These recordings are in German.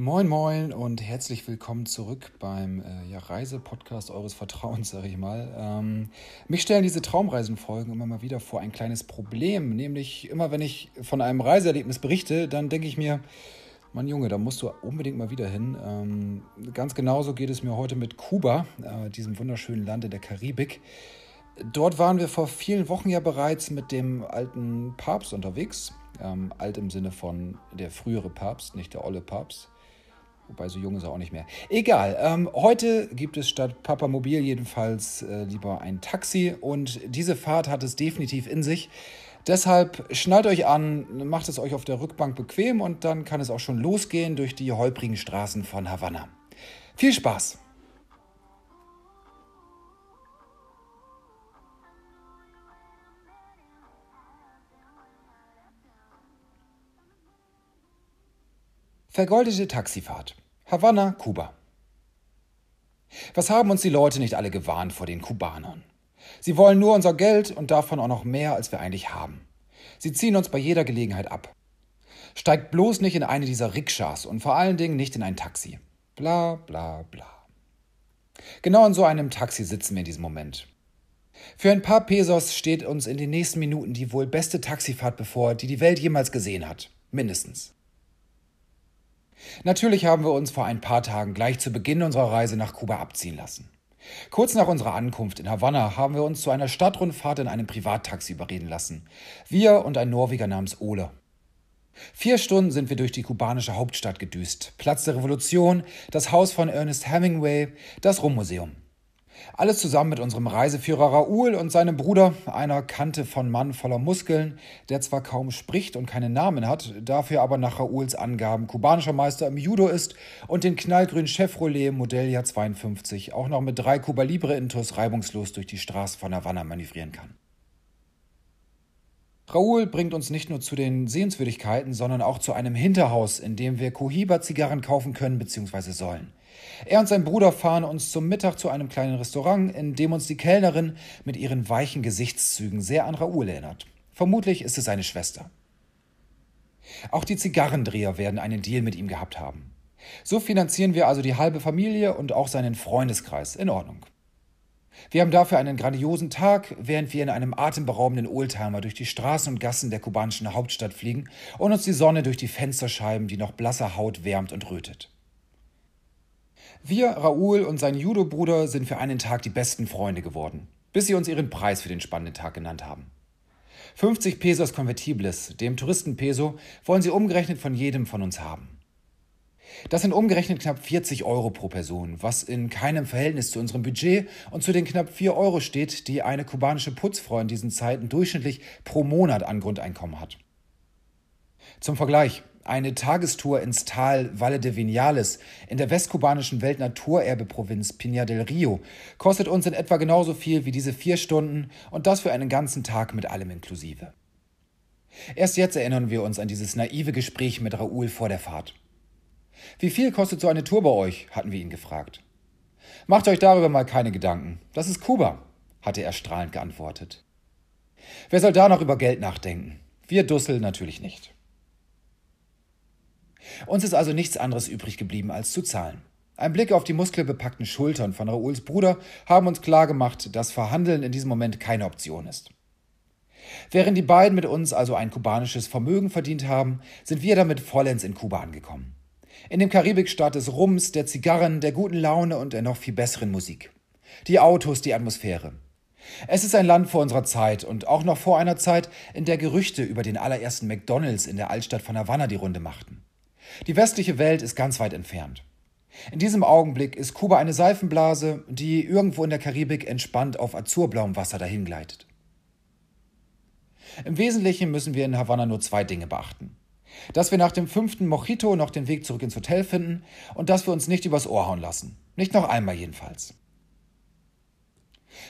Moin Moin und herzlich willkommen zurück beim äh, ja, Reisepodcast eures Vertrauens, sage ich mal. Ähm, mich stellen diese Traumreisenfolgen immer mal wieder vor ein kleines Problem, nämlich immer wenn ich von einem Reiseerlebnis berichte, dann denke ich mir, Mann Junge, da musst du unbedingt mal wieder hin. Ähm, ganz genauso geht es mir heute mit Kuba, äh, diesem wunderschönen Land in der Karibik. Dort waren wir vor vielen Wochen ja bereits mit dem alten Papst unterwegs. Ähm, alt im Sinne von der frühere Papst, nicht der olle Papst. Wobei so jung ist er auch nicht mehr. Egal. Ähm, heute gibt es statt Papamobil jedenfalls äh, lieber ein Taxi und diese Fahrt hat es definitiv in sich. Deshalb schnallt euch an, macht es euch auf der Rückbank bequem und dann kann es auch schon losgehen durch die holprigen Straßen von Havanna. Viel Spaß! Vergoldete Taxifahrt. Havanna, Kuba. Was haben uns die Leute nicht alle gewarnt vor den Kubanern? Sie wollen nur unser Geld und davon auch noch mehr, als wir eigentlich haben. Sie ziehen uns bei jeder Gelegenheit ab. Steigt bloß nicht in eine dieser Rikschas und vor allen Dingen nicht in ein Taxi. Bla bla bla. Genau in so einem Taxi sitzen wir in diesem Moment. Für ein paar Pesos steht uns in den nächsten Minuten die wohl beste Taxifahrt bevor, die die Welt jemals gesehen hat. Mindestens. Natürlich haben wir uns vor ein paar Tagen gleich zu Beginn unserer Reise nach Kuba abziehen lassen. Kurz nach unserer Ankunft in Havanna haben wir uns zu einer Stadtrundfahrt in einem Privattaxi überreden lassen. Wir und ein Norweger namens Ole. Vier Stunden sind wir durch die kubanische Hauptstadt gedüst. Platz der Revolution, das Haus von Ernest Hemingway, das Rummmuseum. Alles zusammen mit unserem Reiseführer Raoul und seinem Bruder, einer Kante von Mann voller Muskeln, der zwar kaum spricht und keinen Namen hat, dafür aber nach Raouls Angaben kubanischer Meister im Judo ist und den knallgrünen Chevrolet Modelljahr 52 auch noch mit drei Cuba Libre Intus reibungslos durch die Straße von Havanna manövrieren kann. Raoul bringt uns nicht nur zu den Sehenswürdigkeiten, sondern auch zu einem Hinterhaus, in dem wir Cohiba-Zigarren kaufen können bzw. sollen. Er und sein Bruder fahren uns zum Mittag zu einem kleinen Restaurant, in dem uns die Kellnerin mit ihren weichen Gesichtszügen sehr an Raoul erinnert. Vermutlich ist es seine Schwester. Auch die Zigarrendreher werden einen Deal mit ihm gehabt haben. So finanzieren wir also die halbe Familie und auch seinen Freundeskreis. In Ordnung. Wir haben dafür einen grandiosen Tag, während wir in einem atemberaubenden Oldtimer durch die Straßen und Gassen der kubanischen Hauptstadt fliegen und uns die Sonne durch die Fensterscheiben, die noch blasser Haut wärmt und rötet. Wir, Raoul und sein Judo-Bruder, sind für einen Tag die besten Freunde geworden, bis sie uns ihren Preis für den spannenden Tag genannt haben. 50 Pesos Convertibles, dem Touristenpeso, wollen sie umgerechnet von jedem von uns haben. Das sind umgerechnet knapp 40 Euro pro Person, was in keinem Verhältnis zu unserem Budget und zu den knapp 4 Euro steht, die eine kubanische Putzfrau in diesen Zeiten durchschnittlich pro Monat an Grundeinkommen hat. Zum Vergleich, eine Tagestour ins Tal Valle de Vinales in der westkubanischen Weltnaturerbeprovinz Piña del Rio kostet uns in etwa genauso viel wie diese vier Stunden und das für einen ganzen Tag mit allem inklusive. Erst jetzt erinnern wir uns an dieses naive Gespräch mit Raoul vor der Fahrt. Wie viel kostet so eine Tour bei euch? hatten wir ihn gefragt. Macht euch darüber mal keine Gedanken. Das ist Kuba, hatte er strahlend geantwortet. Wer soll da noch über Geld nachdenken? Wir Dussel natürlich nicht. Uns ist also nichts anderes übrig geblieben, als zu zahlen. Ein Blick auf die muskelbepackten Schultern von Raouls Bruder haben uns klargemacht, dass Verhandeln in diesem Moment keine Option ist. Während die beiden mit uns also ein kubanisches Vermögen verdient haben, sind wir damit vollends in Kuba angekommen. In dem Karibikstaat des Rums, der Zigarren, der guten Laune und der noch viel besseren Musik. Die Autos, die Atmosphäre. Es ist ein Land vor unserer Zeit und auch noch vor einer Zeit, in der Gerüchte über den allerersten McDonalds in der Altstadt von Havanna die Runde machten. Die westliche Welt ist ganz weit entfernt. In diesem Augenblick ist Kuba eine Seifenblase, die irgendwo in der Karibik entspannt auf azurblauem Wasser dahingleitet. Im Wesentlichen müssen wir in Havanna nur zwei Dinge beachten. Dass wir nach dem fünften Mojito noch den Weg zurück ins Hotel finden und dass wir uns nicht übers Ohr hauen lassen. Nicht noch einmal jedenfalls.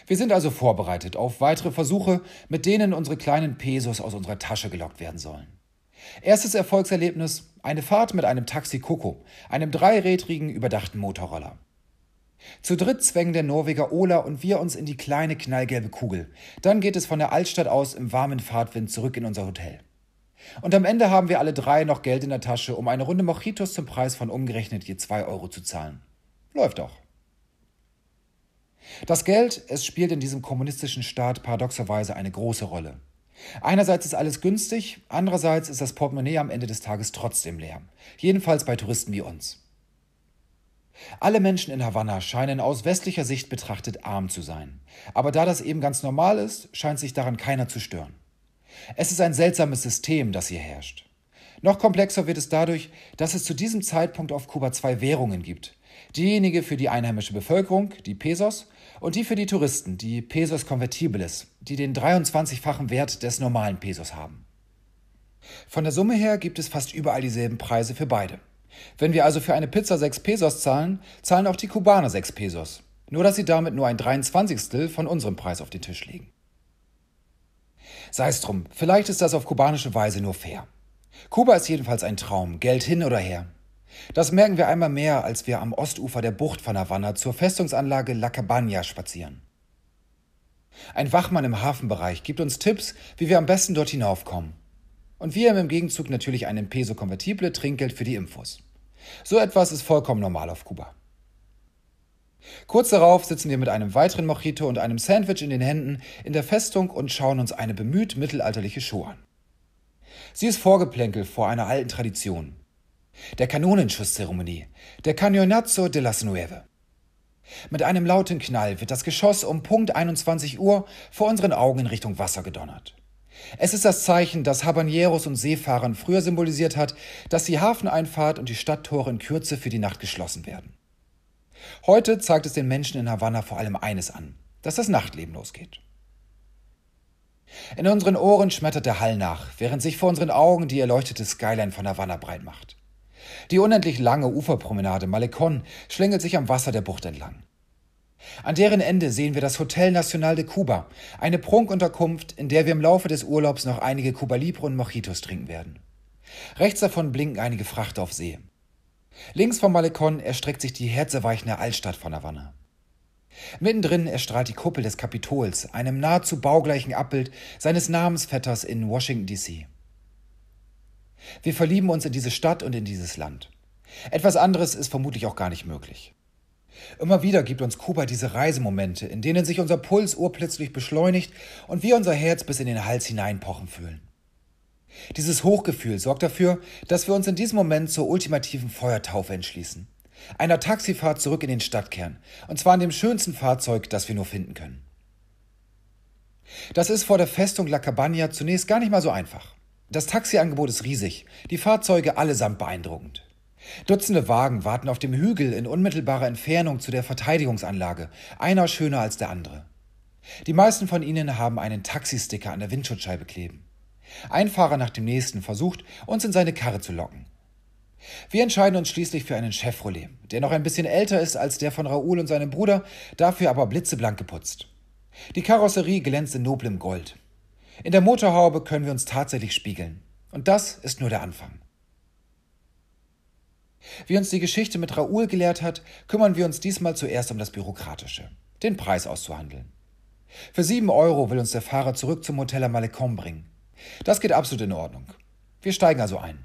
Wir sind also vorbereitet auf weitere Versuche, mit denen unsere kleinen Pesos aus unserer Tasche gelockt werden sollen. Erstes Erfolgserlebnis: eine Fahrt mit einem Taxi Coco, einem dreirädrigen, überdachten Motorroller. Zu dritt zwängen der Norweger Ola und wir uns in die kleine knallgelbe Kugel. Dann geht es von der Altstadt aus im warmen Fahrtwind zurück in unser Hotel. Und am Ende haben wir alle drei noch Geld in der Tasche, um eine Runde Mojitos zum Preis von umgerechnet je 2 Euro zu zahlen. Läuft auch. Das Geld, es spielt in diesem kommunistischen Staat paradoxerweise eine große Rolle. Einerseits ist alles günstig, andererseits ist das Portemonnaie am Ende des Tages trotzdem leer. Jedenfalls bei Touristen wie uns. Alle Menschen in Havanna scheinen aus westlicher Sicht betrachtet arm zu sein. Aber da das eben ganz normal ist, scheint sich daran keiner zu stören. Es ist ein seltsames System, das hier herrscht. Noch komplexer wird es dadurch, dass es zu diesem Zeitpunkt auf Kuba zwei Währungen gibt. Diejenige für die einheimische Bevölkerung, die Pesos, und die für die Touristen, die Pesos Convertibles, die den 23-fachen Wert des normalen Pesos haben. Von der Summe her gibt es fast überall dieselben Preise für beide. Wenn wir also für eine Pizza 6 Pesos zahlen, zahlen auch die Kubaner 6 Pesos. Nur dass sie damit nur ein 23. von unserem Preis auf den Tisch legen. Sei es drum, vielleicht ist das auf kubanische Weise nur fair. Kuba ist jedenfalls ein Traum, Geld hin oder her. Das merken wir einmal mehr, als wir am Ostufer der Bucht von Havanna zur Festungsanlage La Cabana spazieren. Ein Wachmann im Hafenbereich gibt uns Tipps, wie wir am besten dort hinaufkommen. Und wir haben im Gegenzug natürlich einen Peso konvertible Trinkgeld für die Infos. So etwas ist vollkommen normal auf Kuba. Kurz darauf sitzen wir mit einem weiteren Mojito und einem Sandwich in den Händen in der Festung und schauen uns eine bemüht mittelalterliche Show an. Sie ist Vorgeplänkel vor einer alten Tradition. Der Kanonenschusszeremonie, der Cañonazo de las Nueve. Mit einem lauten Knall wird das Geschoss um Punkt 21 Uhr vor unseren Augen in Richtung Wasser gedonnert. Es ist das Zeichen, das Habaneros und Seefahrern früher symbolisiert hat, dass die Hafeneinfahrt und die Stadttore in Kürze für die Nacht geschlossen werden. Heute zeigt es den Menschen in Havanna vor allem eines an, dass das Nachtleben losgeht. In unseren Ohren schmettert der Hall nach, während sich vor unseren Augen die erleuchtete Skyline von Havanna breit macht. Die unendlich lange Uferpromenade Malecon schlängelt sich am Wasser der Bucht entlang. An deren Ende sehen wir das Hotel Nacional de Cuba, eine Prunkunterkunft, in der wir im Laufe des Urlaubs noch einige Cuba Libre und Mojitos trinken werden. Rechts davon blinken einige Frachter auf See. Links vom Malecon erstreckt sich die herzerweichende Altstadt von Havanna. Mittendrin erstrahlt die Kuppel des Kapitols, einem nahezu baugleichen Abbild seines Namensvetters in Washington, D.C. Wir verlieben uns in diese Stadt und in dieses Land. Etwas anderes ist vermutlich auch gar nicht möglich. Immer wieder gibt uns Kuba diese Reisemomente, in denen sich unser Puls urplötzlich beschleunigt und wir unser Herz bis in den Hals hineinpochen fühlen. Dieses Hochgefühl sorgt dafür, dass wir uns in diesem Moment zur ultimativen Feuertaufe entschließen. Einer Taxifahrt zurück in den Stadtkern, und zwar in dem schönsten Fahrzeug, das wir nur finden können. Das ist vor der Festung La Cabana zunächst gar nicht mal so einfach. Das Taxiangebot ist riesig, die Fahrzeuge allesamt beeindruckend. Dutzende Wagen warten auf dem Hügel in unmittelbarer Entfernung zu der Verteidigungsanlage, einer schöner als der andere. Die meisten von ihnen haben einen Taxisticker an der Windschutzscheibe kleben. Ein Fahrer nach dem nächsten versucht, uns in seine Karre zu locken. Wir entscheiden uns schließlich für einen Chevrolet, der noch ein bisschen älter ist als der von Raoul und seinem Bruder, dafür aber blitzeblank geputzt. Die Karosserie glänzt in noblem Gold. In der Motorhaube können wir uns tatsächlich spiegeln. Und das ist nur der Anfang. Wie uns die Geschichte mit Raoul gelehrt hat, kümmern wir uns diesmal zuerst um das Bürokratische, den Preis auszuhandeln. Für sieben Euro will uns der Fahrer zurück zum Hotel am Malecon bringen. Das geht absolut in Ordnung. Wir steigen also ein.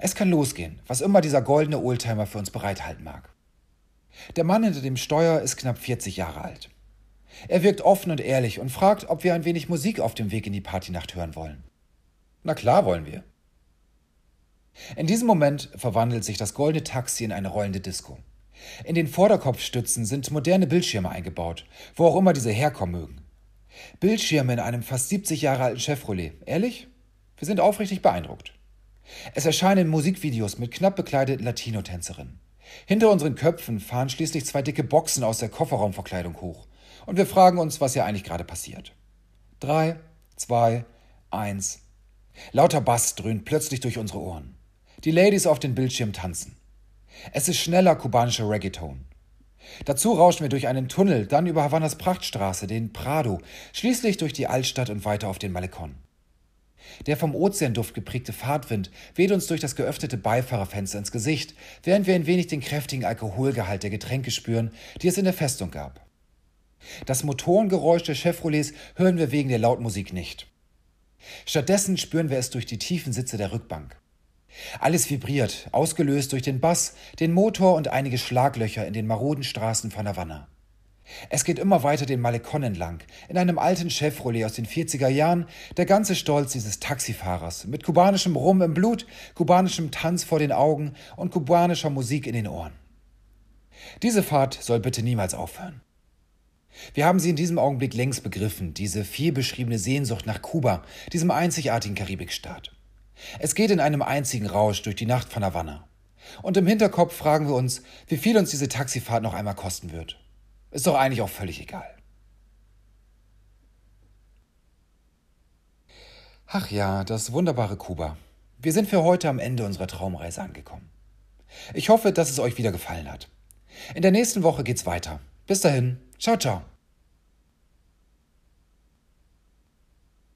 Es kann losgehen, was immer dieser goldene Oldtimer für uns bereithalten mag. Der Mann hinter dem Steuer ist knapp 40 Jahre alt. Er wirkt offen und ehrlich und fragt, ob wir ein wenig Musik auf dem Weg in die Partynacht hören wollen. Na klar wollen wir. In diesem Moment verwandelt sich das goldene Taxi in eine rollende Disco. In den Vorderkopfstützen sind moderne Bildschirme eingebaut, wo auch immer diese herkommen mögen. Bildschirme in einem fast 70 Jahre alten Chevrolet. Ehrlich? Wir sind aufrichtig beeindruckt. Es erscheinen Musikvideos mit knapp bekleideten Latino-Tänzerinnen. Hinter unseren Köpfen fahren schließlich zwei dicke Boxen aus der Kofferraumverkleidung hoch. Und wir fragen uns, was hier eigentlich gerade passiert. Drei, zwei, eins. Lauter Bass dröhnt plötzlich durch unsere Ohren. Die Ladies auf den Bildschirm tanzen. Es ist schneller kubanischer Reggaeton. Dazu rauschen wir durch einen Tunnel, dann über Havannas Prachtstraße, den Prado, schließlich durch die Altstadt und weiter auf den Malecon. Der vom Ozeanduft geprägte Fahrtwind weht uns durch das geöffnete Beifahrerfenster ins Gesicht, während wir ein wenig den kräftigen Alkoholgehalt der Getränke spüren, die es in der Festung gab. Das Motorengeräusch der Chevrolets hören wir wegen der Lautmusik nicht. Stattdessen spüren wir es durch die tiefen Sitze der Rückbank. Alles vibriert, ausgelöst durch den Bass, den Motor und einige Schlaglöcher in den maroden Straßen von Havanna. Es geht immer weiter den Malecon entlang, in einem alten Chevrolet aus den 40er Jahren, der ganze Stolz dieses Taxifahrers, mit kubanischem Rum im Blut, kubanischem Tanz vor den Augen und kubanischer Musik in den Ohren. Diese Fahrt soll bitte niemals aufhören. Wir haben sie in diesem Augenblick längst begriffen, diese vielbeschriebene Sehnsucht nach Kuba, diesem einzigartigen Karibikstaat. Es geht in einem einzigen Rausch durch die Nacht von Havanna. Und im Hinterkopf fragen wir uns, wie viel uns diese Taxifahrt noch einmal kosten wird. Ist doch eigentlich auch völlig egal. Ach ja, das wunderbare Kuba. Wir sind für heute am Ende unserer Traumreise angekommen. Ich hoffe, dass es euch wieder gefallen hat. In der nächsten Woche geht's weiter. Bis dahin, ciao, ciao.